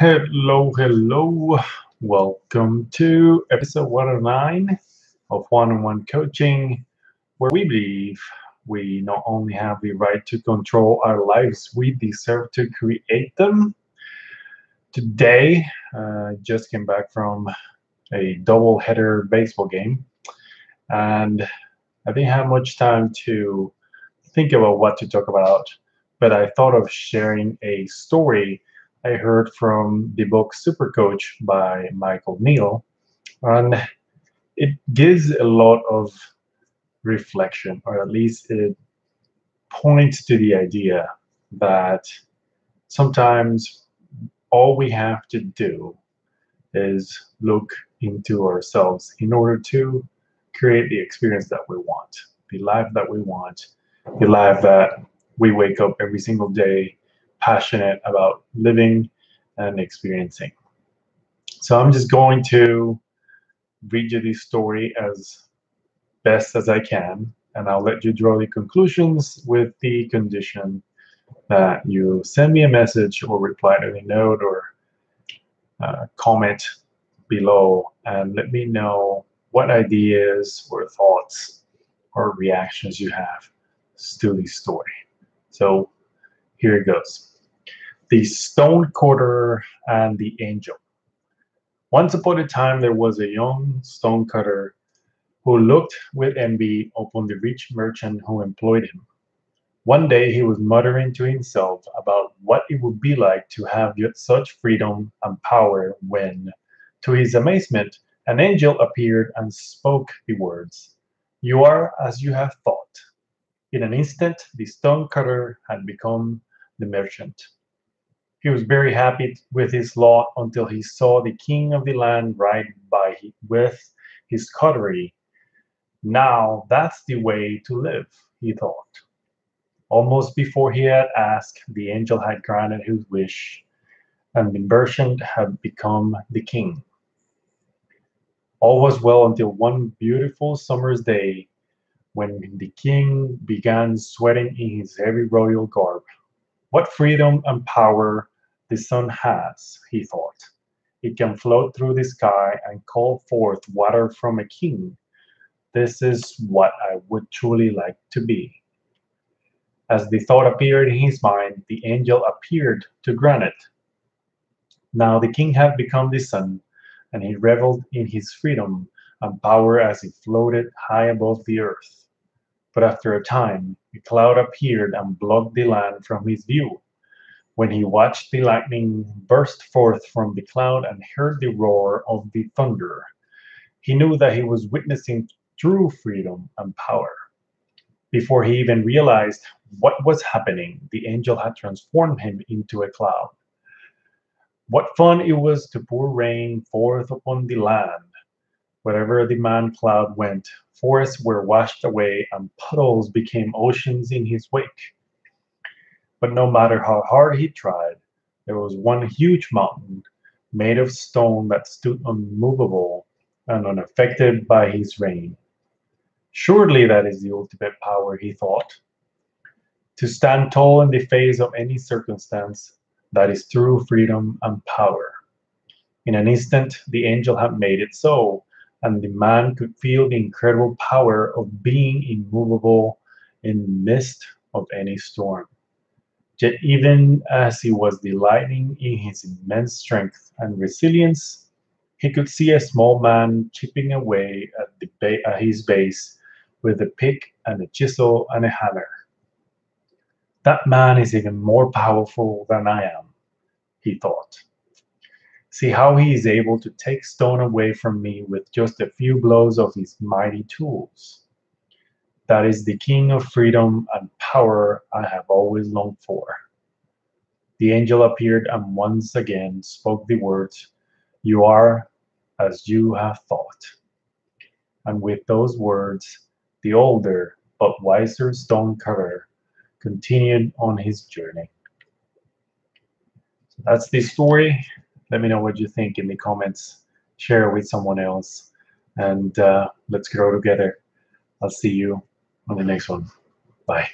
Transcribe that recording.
Hello, hello. Welcome to episode 109 of One on One Coaching, where we believe we not only have the right to control our lives, we deserve to create them. Today, uh, just came back from a double header baseball game, and I didn't have much time to think about what to talk about, but I thought of sharing a story I heard from the book Super Coach by Michael Neill. And it gives a lot of reflection, or at least it points to the idea that sometimes all we have to do is look into ourselves in order to create the experience that we want, the life that we want, the life that we wake up every single day passionate about living and experiencing. So I'm just going to read you this story as best as I can, and I'll let you draw the conclusions with the condition that you send me a message or reply to the note or uh, comment below and let me know what ideas or thoughts or reactions you have to the story. So here it goes the stonecutter and the angel. Once upon a time, there was a young stonecutter who looked with envy upon the rich merchant who employed him. One day he was muttering to himself about what it would be like to have such freedom and power when, to his amazement, an angel appeared and spoke the words, You are as you have thought. In an instant, the stonecutter had become the merchant. He was very happy with his lot until he saw the king of the land ride by with his coterie. Now that's the way to live, he thought. Almost before he had asked, the angel had granted his wish, and the merchant had become the king. All was well until one beautiful summer's day when the king began sweating in his heavy royal garb. What freedom and power the sun has, he thought. It can float through the sky and call forth water from a king. This is what I would truly like to be. As the thought appeared in his mind, the angel appeared to grant it. Now the king had become the sun, and he reveled in his freedom and power as he floated high above the earth. But after a time, a cloud appeared and blocked the land from his view. When he watched the lightning burst forth from the cloud and heard the roar of the thunder, he knew that he was witnessing true freedom and power. Before he even realized what was happening, the angel had transformed him into a cloud. What fun it was to pour rain forth upon the land. Wherever the man cloud went, forests were washed away and puddles became oceans in his wake. But no matter how hard he tried, there was one huge mountain made of stone that stood unmovable and unaffected by his rain. Surely that is the ultimate power, he thought. To stand tall in the face of any circumstance, that is true freedom and power. In an instant, the angel had made it so, and the man could feel the incredible power of being immovable in the midst of any storm. Yet even as he was delighting in his immense strength and resilience, he could see a small man chipping away at, ba- at his base with a pick and a chisel and a hammer. That man is even more powerful than I am, he thought. See how he is able to take stone away from me with just a few blows of his mighty tools that is the king of freedom and power I have always longed for. The angel appeared and once again spoke the words, You are as you have thought. And with those words, the older but wiser stonecutter continued on his journey. So that's the story. Let me know what you think in the comments. Share it with someone else. And uh, let's grow together. I'll see you on the next one. Bye.